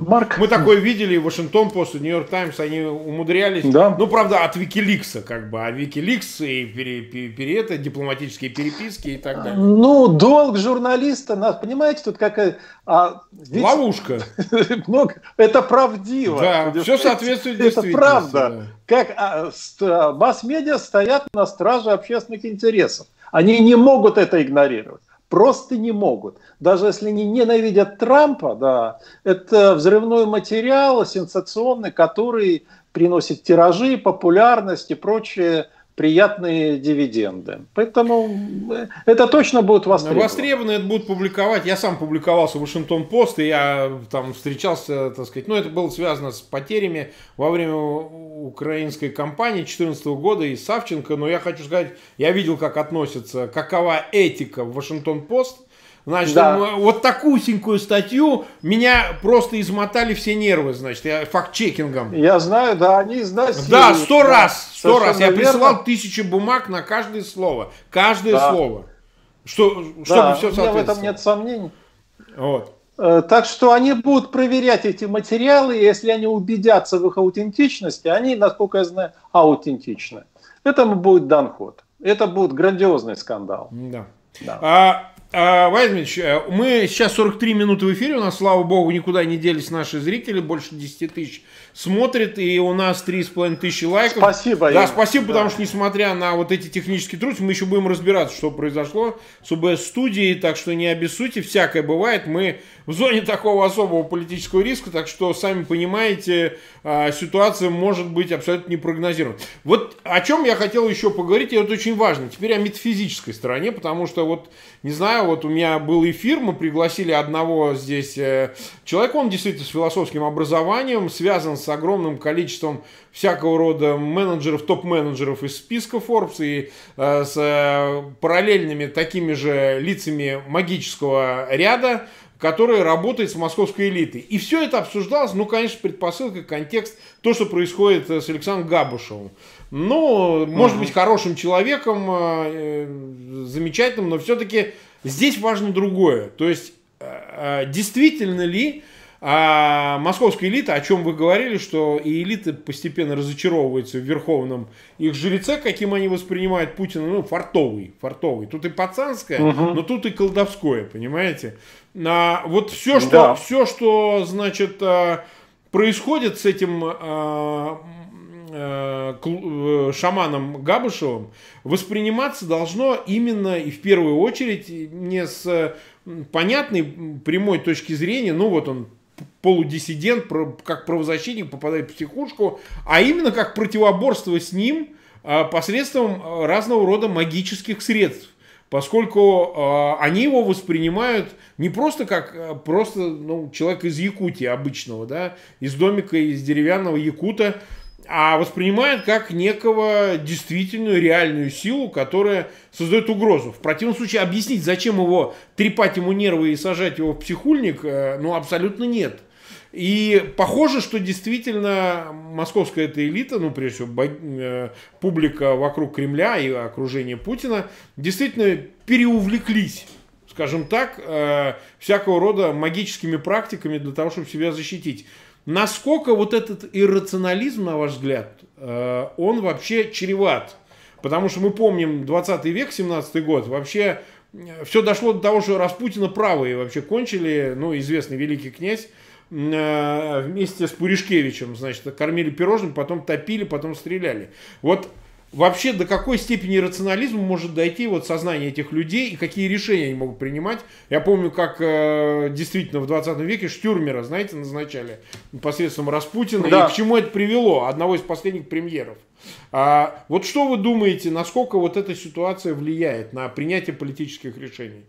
Марк... Мы такое видели, Вашингтон Пост, Нью-Йорк Таймс, они умудрялись. Да. Ну, правда, от Викиликса, как бы, а Викиликс и пере, пере, пере, это, дипломатические переписки и так далее. Ну, долг журналиста, понимаете, тут какая... А, ведь... Ловушка. это правдиво. Да, все соответствует действительности. Это правда. Как а, масс-медиа стоят на страже общественных интересов. Они не могут это игнорировать просто не могут. Даже если они ненавидят Трампа, да, это взрывной материал сенсационный, который приносит тиражи, популярность и прочее приятные дивиденды. Поэтому э, это точно будет востребовано. Востребовано это будут публиковать. Я сам публиковался в Вашингтон Пост, и я там встречался, так сказать, ну это было связано с потерями во время украинской кампании 2014 года и Савченко, но я хочу сказать, я видел, как относятся, какова этика в Вашингтон Пост – Значит, да. вот такусенькую статью меня просто измотали все нервы, значит, я факт-чекингом. Я знаю, да, они изнасилуют. Да, сто раз, сто раз. Я присылал тысячи бумаг на каждое слово. Каждое да. слово. Что, чтобы да, все соответствовало. в этом нет сомнений. Вот. Э, так что они будут проверять эти материалы, и если они убедятся в их аутентичности, они, насколько я знаю, аутентичны. Этому будет дан ход. Это будет грандиозный скандал. Да. да. А, а, Вайзмич, э, мы сейчас 43 минуты в эфире, у нас, слава богу, никуда не делись наши зрители, больше 10 тысяч смотрит, и у нас 3,5 тысячи лайков. Спасибо. Да, спасибо, да. потому что, несмотря на вот эти технические трудности, мы еще будем разбираться, что произошло с УБС-студией, так что не обессудьте, всякое бывает. Мы в зоне такого особого политического риска, так что, сами понимаете, а, ситуация может быть абсолютно непрогнозируема. Вот о чем я хотел еще поговорить, и это очень важно. Теперь о метафизической стороне, потому что вот, не знаю, вот у меня был эфир, мы пригласили одного здесь э, человека, он действительно с философским образованием, связан с огромным количеством всякого рода менеджеров, топ-менеджеров из списка Forbes и э, с э, параллельными такими же лицами магического ряда, которые работают с московской элитой. И все это обсуждалось, ну, конечно, предпосылка, контекст, то, что происходит э, с Александром Габушевым. Ну, может быть, хорошим человеком, э, замечательным, но все-таки здесь важно другое. То есть, э, действительно ли а московская элита, о чем вы говорили, что и элита постепенно разочаровывается в верховном их жреце, каким они воспринимают Путина, ну, фартовый, фартовый. Тут и пацанское, угу. но тут и колдовское, понимаете? А, вот все, что, да. все, что, значит, а, происходит с этим э, шаманом Габышевым, восприниматься должно именно и в первую очередь не с понятной прямой точки зрения, ну вот он полудиссидент, как правозащитник попадает в психушку, а именно как противоборство с ним а, посредством разного рода магических средств. Поскольку э, они его воспринимают не просто как просто ну, человек из Якутии обычного, да, из домика, из деревянного якута, а воспринимают как некого действительную реальную силу, которая создает угрозу. В противном случае объяснить, зачем его трепать ему нервы и сажать его в психульник, э, ну абсолютно нет. И похоже, что действительно московская эта элита, ну, прежде всего, э, публика вокруг Кремля и окружение Путина, действительно переувлеклись скажем так, э, всякого рода магическими практиками для того, чтобы себя защитить. Насколько вот этот иррационализм, на ваш взгляд, э, он вообще чреват? Потому что мы помним 20 век, 17 год, вообще э, все дошло до того, что Распутина правые вообще кончили, ну, известный великий князь, э, вместе с Пуришкевичем, значит, кормили пирожным, потом топили, потом стреляли. Вот вообще до какой степени рационализм может дойти вот сознание этих людей и какие решения они могут принимать. Я помню, как э, действительно в 20 веке Штюрмера, знаете, назначали посредством Распутина. Да. И к чему это привело? Одного из последних премьеров. А, вот что вы думаете, насколько вот эта ситуация влияет на принятие политических решений?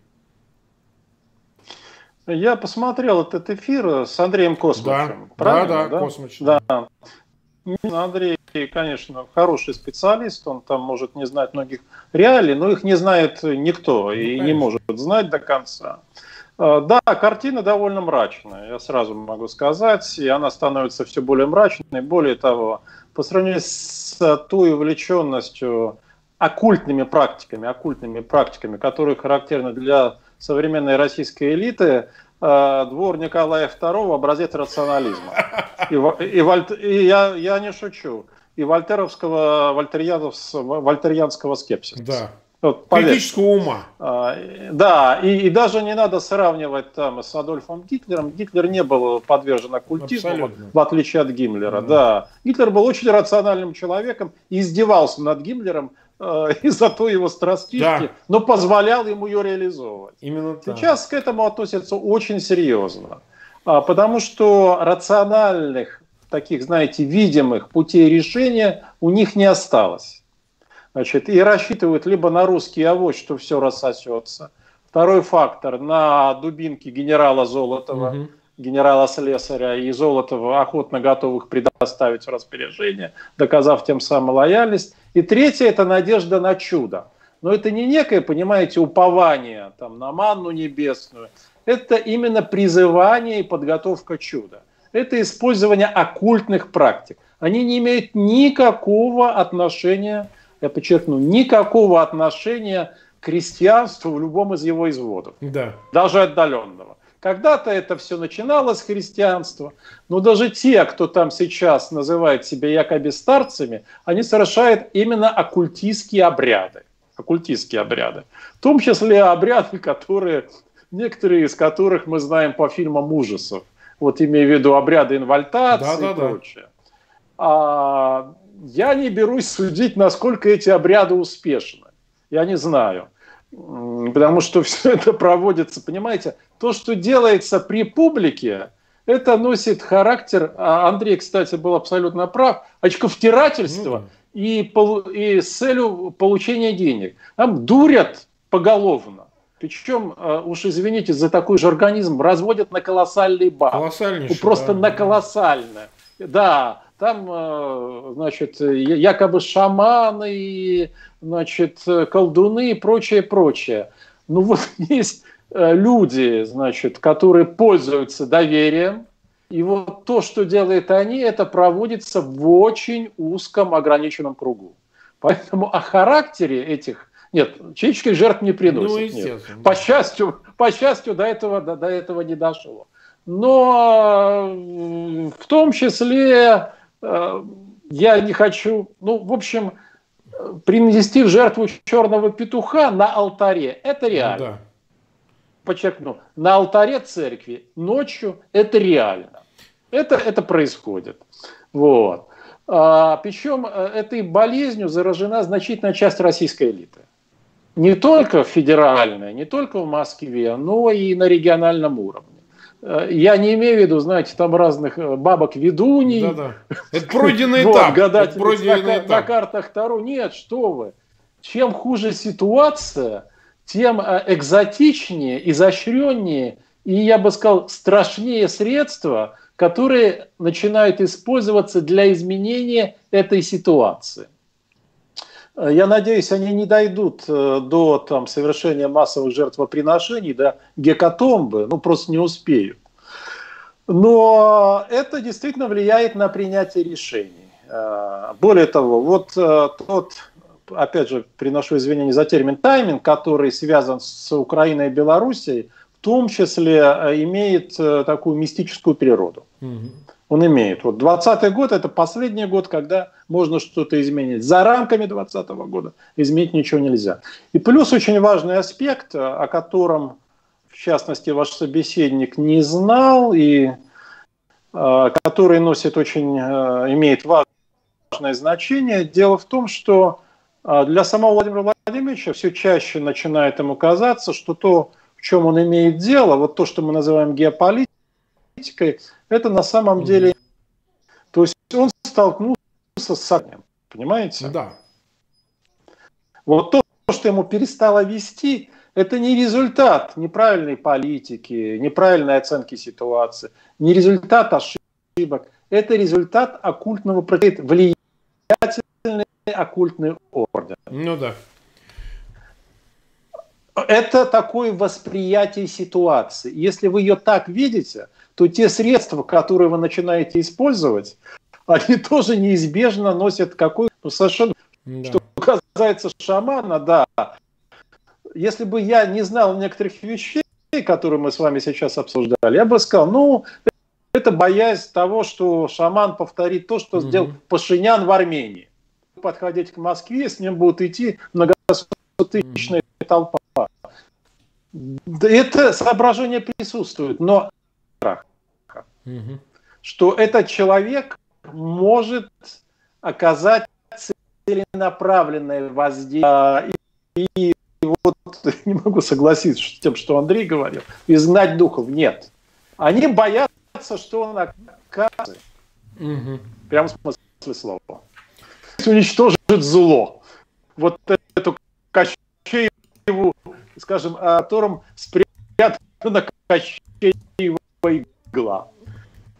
Я посмотрел этот эфир с Андреем Космичем. Да, да, да, Космич. Да. Андрей, конечно, хороший специалист, он там может не знать многих реалий, но их не знает никто ну, и не может знать до конца. А, да, картина довольно мрачная, я сразу могу сказать, и она становится все более мрачной. Более того, по сравнению с той увлеченностью оккультными практиками, оккультными практиками, которые характерны для современной российской элиты, двор Николая II образец рационализма. И, и, Вольт, и я, я не шучу. И вольтеровского, вольтерианского скепсиса. Да. Вот, Критического ума. А, да, и, и даже не надо сравнивать там с Адольфом Гитлером. Гитлер не был подвержен оккультизму, Абсолютно. в отличие от Гиммлера. Да. да. Гитлер был очень рациональным человеком и издевался над Гиммлером э, из-за той его страстишки, да. но позволял ему ее реализовывать. Именно так. Сейчас к этому относятся очень серьезно. А, потому что рациональных, таких, знаете, видимых путей решения у них не осталось. Значит, и рассчитывают либо на русский авось, что все рассосется. Второй фактор на дубинки генерала Золотова, угу. генерала Слесаря и Золотова охотно готовых предоставить в распоряжение, доказав тем самым лояльность. И третье – это надежда на чудо. Но это не некое, понимаете, упование там, на манну небесную, это именно призывание и подготовка чуда. Это использование оккультных практик. Они не имеют никакого отношения, я подчеркну, никакого отношения к христианству в любом из его изводов. Да. Даже отдаленного. Когда-то это все начиналось с христианства, но даже те, кто там сейчас называет себя якобы старцами, они совершают именно оккультистские обряды. Оккультистские обряды. В том числе обряды, которые некоторые из которых мы знаем по фильмам ужасов. Вот имею в виду обряды инвальтации да, и да, прочее. Да. А, я не берусь судить, насколько эти обряды успешны. Я не знаю. Потому что все это проводится, понимаете, то, что делается при публике, это носит характер, а Андрей, кстати, был абсолютно прав, очковтирательства ну, да. и, и с целью получения денег. Там дурят поголовно. Причем, э, уж извините за такой же организм, разводят на колоссальный баб. Колоссальнейший. Просто да. на колоссальное. Да, там, э, значит, якобы шаманы, значит, колдуны и прочее, прочее. Ну вот есть э, люди, значит, которые пользуются доверием, и вот то, что делают они, это проводится в очень узком ограниченном кругу. Поэтому о характере этих нет, человеческих жертв не приносят. Ну, нет. По счастью, по счастью до, этого, до, до этого не дошло. Но э, в том числе я не хочу, ну, в общем, принести в жертву черного петуха на алтаре, это реально. Ну, да. Подчеркну, на алтаре церкви ночью это реально. Это, это происходит. Вот. А, причем э, этой болезнью заражена значительная часть российской элиты не только федеральная, не только в Москве, но и на региональном уровне. Э, я не имею в виду, знаете, там разных э, бабок ведуней. Да, да. Это пройденный этап. Это пройденный на, этап. на картах Таро. Нет, что вы. Чем хуже ситуация, тем э, экзотичнее, изощреннее и, я бы сказал, страшнее средства, которые начинают использоваться для изменения этой ситуации. Э, я надеюсь, они не дойдут э, до там, совершения массовых жертвоприношений, до гекатомбы, ну просто не успеют. Но это действительно влияет на принятие решений. Э, более того, вот тот, опять же, приношу извинения за термин тайминг, который связан с Украиной и Белоруссией, в том числе имеет такую мистическую природу. Угу. Он имеет. Вот 20 год – это последний год, когда можно что-то изменить. За рамками 2020 года изменить ничего нельзя. И плюс очень важный аспект, о котором, в частности, ваш собеседник не знал, и который носит очень, имеет важный важное значение. Дело в том, что а, для самого Владимира Владимировича все чаще начинает ему казаться, что то, в чем он имеет дело, вот то, что мы называем геополитикой, это на самом деле... То есть он столкнулся с сомнением, понимаете? Да. Вот то, что ему перестало вести, это не результат неправильной политики, неправильной оценки ситуации, не результат ошибок, это результат оккультного влияния оккультный орден. Ну да. Это такое восприятие ситуации. Если вы ее так видите, то те средства, которые вы начинаете использовать, они тоже неизбежно носят ну, совершенно... Да. Что касается шамана, да. Если бы я не знал некоторых вещей, которые мы с вами сейчас обсуждали, я бы сказал, ну, это боязнь того, что шаман повторит то, что сделал Пашинян в Армении. Подходить к Москве, с ним будут идти многотысячная угу. толпа. Это соображение присутствует, но угу. что этот человек может оказать целенаправленное воздействие. И, и вот не могу согласиться с тем, что Андрей говорил, изгнать духов нет. Они боятся что он окажется. Угу. Прямо в смысле слова. Уничтожит зло. Вот эту Кощееву, скажем, о котором спрятана Кощеева игла.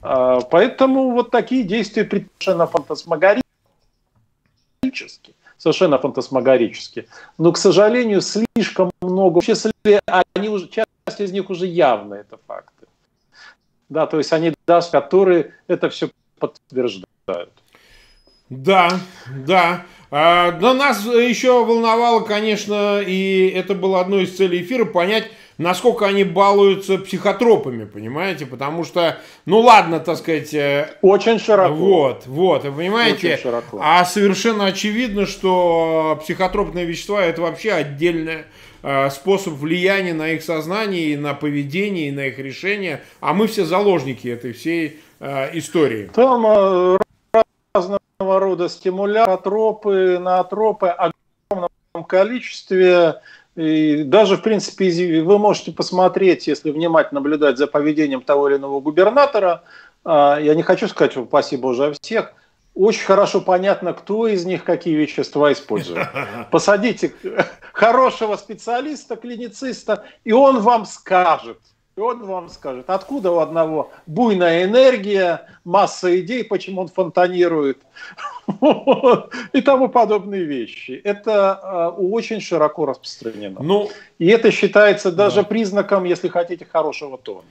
А, поэтому вот такие действия совершенно фантасмагорические. Совершенно фантасмагорические. Но, к сожалению, слишком много. В числе, они уже, часть из них уже явно, это факт да, то есть они даст, которые это все подтверждают. Да, да. А, нас еще волновало, конечно, и это было одной из целей эфира, понять, насколько они балуются психотропами, понимаете? Потому что, ну ладно, так сказать... Э, Очень широко. Вот, вот, вы понимаете? Очень широко. А совершенно очевидно, что психотропные вещества это вообще отдельная Э, способ влияния на их сознание, и на поведение, и на их решения, а мы все заложники этой всей э, истории. Там э, разного рода стимуляторы, наотропы в огромном количестве. И даже, в принципе, вы можете посмотреть, если внимательно наблюдать за поведением того или иного губернатора, я не хочу сказать, спасибо уже о всех, очень хорошо понятно, кто из них какие вещества использует. Посадите хорошего специалиста, клинициста, и он вам скажет, и он вам скажет, откуда у одного буйная энергия, масса идей, почему он фонтанирует и тому подобные вещи. Это э, очень широко распространено. Ну, и это считается даже да. признаком, если хотите, хорошего тона.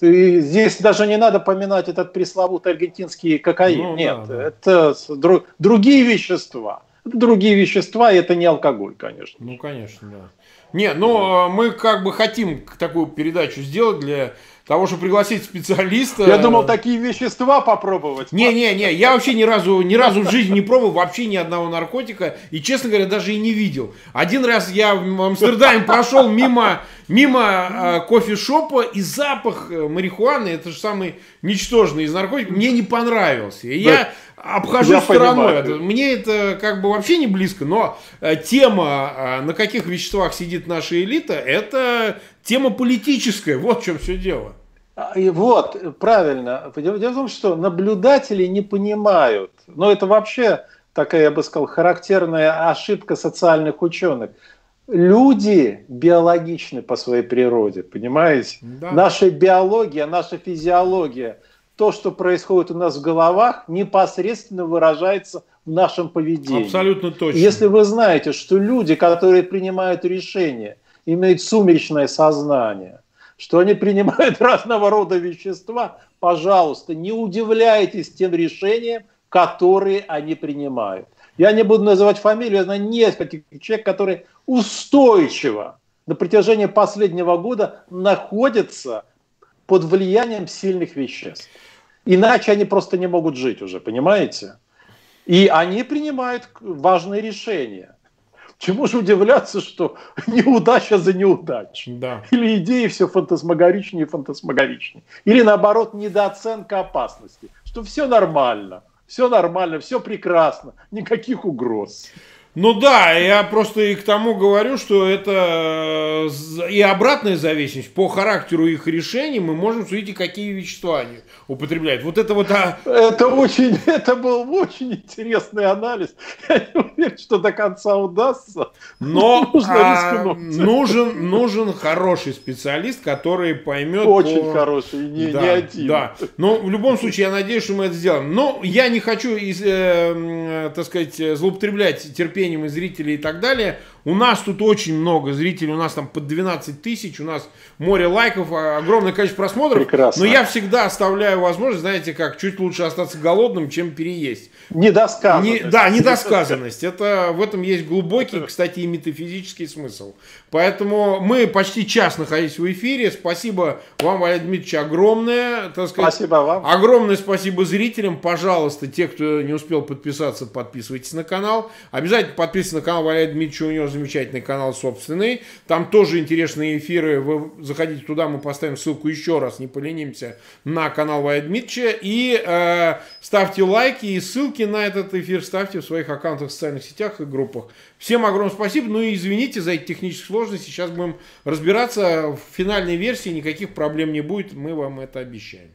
И здесь даже не надо поминать этот пресловутый аргентинский кокаин. Ну, Нет, да, да. это дру, другие вещества. другие вещества, и это не алкоголь, конечно. Ну, конечно, да. Не, ну, мы как бы хотим такую передачу сделать для того, чтобы пригласить специалиста. Я думал, такие вещества попробовать. Не-не-не, я вообще ни разу, ни разу в жизни не пробовал вообще ни одного наркотика. И, честно говоря, даже и не видел. Один раз я в Амстердаме прошел мимо, мимо э, кофешопа, и запах э, марихуаны, это же самый ничтожный из наркотиков, мне не понравился. И я обхожу я стороной. Понимаю. Мне это как бы вообще не близко, но э, тема, э, на каких веществах сидит наша элита, это тема политическая. Вот в чем все дело. А, и вот, правильно. Дело в том, что наблюдатели не понимают. Но это вообще такая, я бы сказал, характерная ошибка социальных ученых. Люди биологичны по своей природе, понимаете? Да. Наша биология, наша физиология – то, что происходит у нас в головах, непосредственно выражается в нашем поведении. Абсолютно точно. Если вы знаете, что люди, которые принимают решения, имеют сумеречное сознание, что они принимают разного рода вещества, пожалуйста, не удивляйтесь тем решениям, которые они принимают. Я не буду называть фамилию, я знаю нескольких человек, которые устойчиво на протяжении последнего года находятся под влиянием сильных веществ. Иначе они просто не могут жить уже, понимаете? И они принимают важные решения. Чему же удивляться, что неудача за неудачей? Да. Или идеи все фантасмагоричнее и фантасмагоричнее. Или наоборот, недооценка опасности. Что все нормально, все нормально, все прекрасно, никаких угроз. Ну да, я просто и к тому говорю, что это э, и обратная зависимость. По характеру их решений мы можем судить, какие вещества они употребляют. Вот это вот... А... Это, очень, это был очень интересный анализ. Я не уверен, что до конца удастся. Но а, нужен, нужен хороший специалист, который поймет... Очень по... хороший, не, да, не один. Да. Но в любом случае, я надеюсь, что мы это сделаем. Но я не хочу, э, так сказать, злоупотреблять терпением терпением и зрителей и так далее. У нас тут очень много зрителей, у нас там под 12 тысяч, у нас море лайков, а, огромное количество просмотров. Прекрасно. Но я всегда оставляю возможность, знаете как, чуть лучше остаться голодным, чем переесть. Недосказанность. Не, да, недосказанность. Это, в этом есть глубокий, кстати, и метафизический смысл. Поэтому мы почти час находились в эфире. Спасибо вам, Валерий Дмитриевич, огромное. Так сказать, спасибо вам. Огромное спасибо зрителям. Пожалуйста, те, кто не успел подписаться, подписывайтесь на канал. Обязательно подписывайтесь на канал Валерия Дмитриевича, у него замечательный канал собственный. Там тоже интересные эфиры. Вы заходите туда, мы поставим ссылку еще раз, не поленимся, на канал Вая Дмитрича. И э, ставьте лайки и ссылки на этот эфир ставьте в своих аккаунтах в социальных сетях и группах. Всем огромное спасибо. Ну и извините за эти технические сложности. Сейчас будем разбираться. В финальной версии никаких проблем не будет. Мы вам это обещаем.